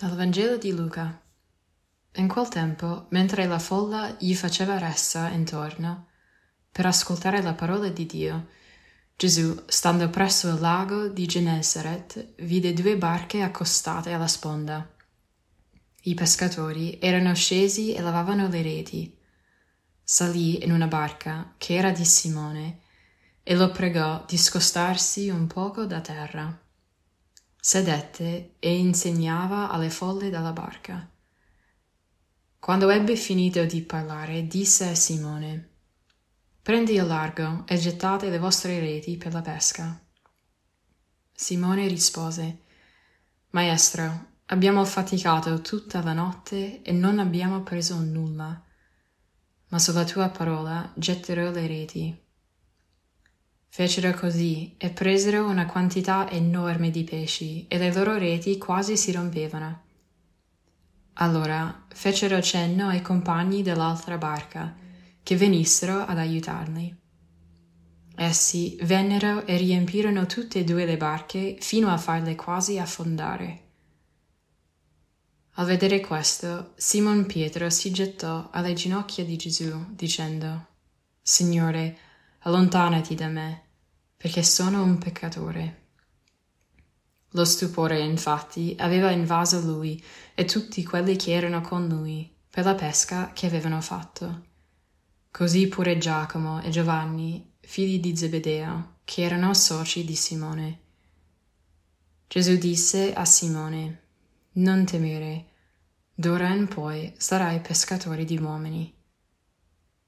Dal Vangelo di Luca. In quel tempo, mentre la folla gli faceva ressa intorno per ascoltare la parola di Dio, Gesù, stando presso il lago di Genesaret, vide due barche accostate alla sponda. I pescatori erano scesi e lavavano le reti. Salì in una barca che era di Simone e lo pregò di scostarsi un poco da terra sedette e insegnava alle folle dalla barca. Quando ebbe finito di parlare, disse a Simone, Prendi il largo e gettate le vostre reti per la pesca. Simone rispose, Maestro, abbiamo faticato tutta la notte e non abbiamo preso nulla, ma sulla tua parola getterò le reti. Fecero così e presero una quantità enorme di pesci e le loro reti quasi si rompevano. Allora fecero cenno ai compagni dell'altra barca che venissero ad aiutarli. Essi vennero e riempirono tutte e due le barche fino a farle quasi affondare. Al vedere questo, Simon Pietro si gettò alle ginocchia di Gesù, dicendo, Signore, allontanati da me, perché sono un peccatore. Lo stupore, infatti, aveva invaso lui e tutti quelli che erano con lui per la pesca che avevano fatto. Così pure Giacomo e Giovanni, figli di Zebedeo, che erano soci di Simone. Gesù disse a Simone, Non temere, d'ora in poi sarai pescatore di uomini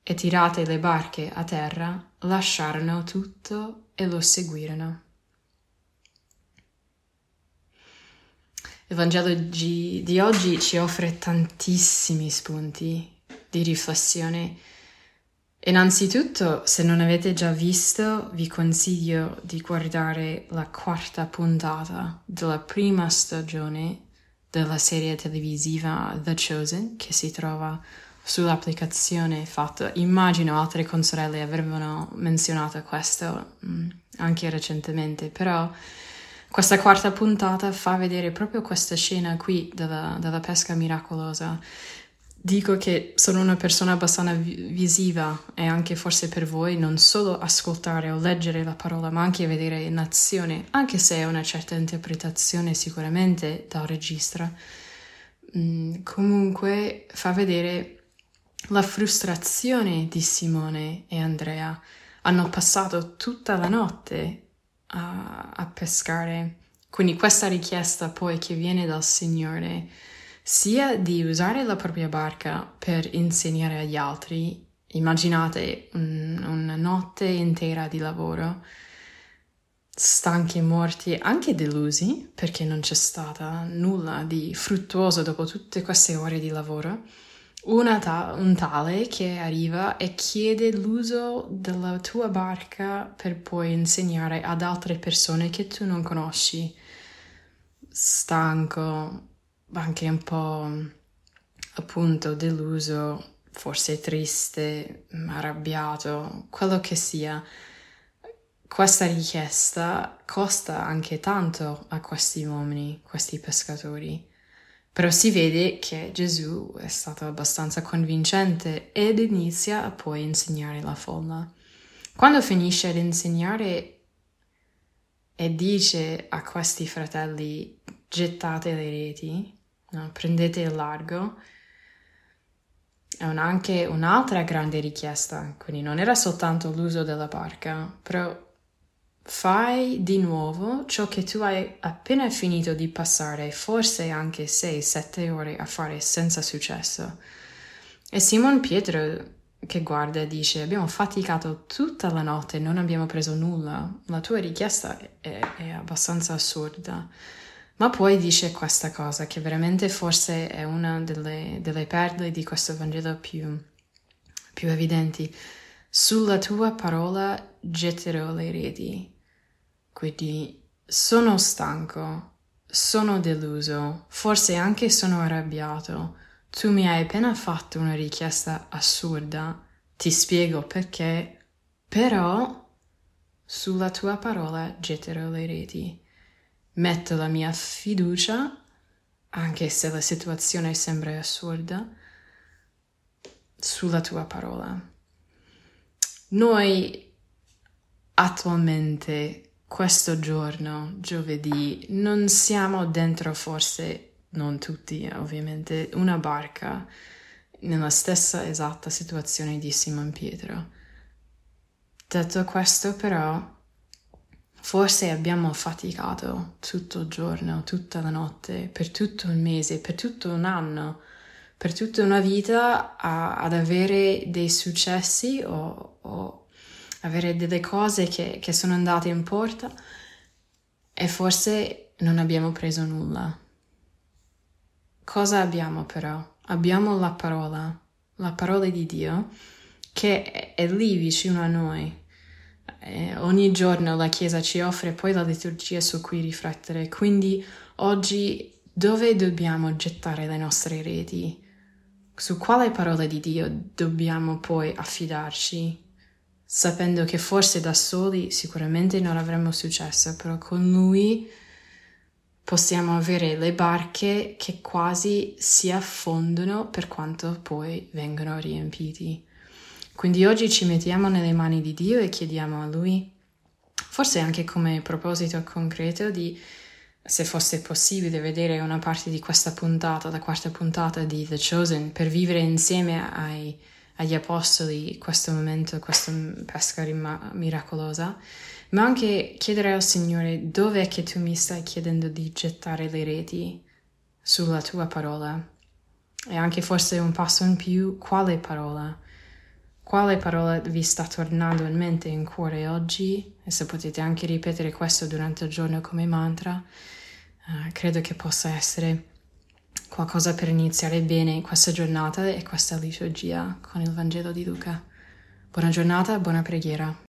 e tirate le barche a terra, lasciarono tutto e lo seguirono. Il Vangelo di oggi ci offre tantissimi spunti di riflessione. Innanzitutto, se non avete già visto, vi consiglio di guardare la quarta puntata della prima stagione della serie televisiva The Chosen, che si trova sull'applicazione fatto. Immagino altre consorelle avevano menzionato questo mm, anche recentemente, però questa quarta puntata fa vedere proprio questa scena qui della, della pesca miracolosa. Dico che sono una persona abbastanza visiva e anche forse per voi non solo ascoltare o leggere la parola, ma anche vedere in azione, anche se è una certa interpretazione sicuramente dal regista. Mm, comunque fa vedere la frustrazione di Simone e Andrea. Hanno passato tutta la notte a, a pescare. Quindi questa richiesta poi che viene dal Signore, sia di usare la propria barca per insegnare agli altri, immaginate un, una notte intera di lavoro, stanchi e morti, anche delusi, perché non c'è stata nulla di fruttuoso dopo tutte queste ore di lavoro ta- un tale che arriva e chiede l'uso della tua barca per poi insegnare ad altre persone che tu non conosci. Stanco, anche un po' appunto deluso, forse triste, arrabbiato, quello che sia. Questa richiesta costa anche tanto a questi uomini, questi pescatori. Però si vede che Gesù è stato abbastanza convincente ed inizia a poi insegnare la folla. Quando finisce ad insegnare e dice a questi fratelli gettate le reti, no? prendete il largo, è un anche un'altra grande richiesta, quindi non era soltanto l'uso della barca, però Fai di nuovo ciò che tu hai appena finito di passare, forse anche 6-7 ore a fare senza successo. E Simon Pietro che guarda e dice abbiamo faticato tutta la notte non abbiamo preso nulla, la tua richiesta è, è, abbastanza assurda. Ma poi dice questa cosa che veramente forse è una delle, delle perle di questo Vangelo più, più evidenti. Sulla tua parola getterò le reti. Quindi sono stanco, sono deluso, forse anche sono arrabbiato. Tu mi hai appena fatto una richiesta assurda, ti spiego perché, però sulla tua parola getterò le reti. Metto la mia fiducia anche se la situazione sembra assurda, sulla tua parola. Noi attualmente, questo giorno, giovedì, non siamo dentro forse, non tutti ovviamente, una barca nella stessa esatta situazione di Simon Pietro. Detto questo però, Forse abbiamo faticato tutto il giorno, tutta la notte, per tutto un mese, per tutto un anno, per tutta una vita a, ad avere dei successi o, o avere delle cose che, che sono andate in porta e forse non abbiamo preso nulla. Cosa abbiamo però? Abbiamo la parola, la parola di Dio che è lì vicino a noi eh, ogni giorno la Chiesa ci offre poi la liturgia su cui riflettere, quindi oggi dove dobbiamo gettare le nostre reti? Su quale parola di Dio dobbiamo poi affidarci? Sapendo che forse da soli sicuramente non avremo successo, però con Lui possiamo avere le barche che quasi si affondano per quanto poi vengono riempiti. Quindi oggi ci mettiamo nelle mani di Dio e chiediamo a Lui, forse anche come proposito concreto di, se fosse possibile, vedere una parte di questa puntata, la quarta puntata di The Chosen, per vivere insieme ai, agli apostoli questo momento, questa pesca miracolosa, ma anche chiedere al Signore dove è che tu mi stai chiedendo di gettare le reti sulla tua parola. E anche forse un passo in più, quale parola? Quale parola vi sta tornando in mente in cuore oggi? E se potete anche ripetere questo durante il giorno come mantra, uh, credo che possa essere qualcosa per iniziare bene questa giornata e questa liturgia con il Vangelo di Luca. Buona giornata, buona preghiera.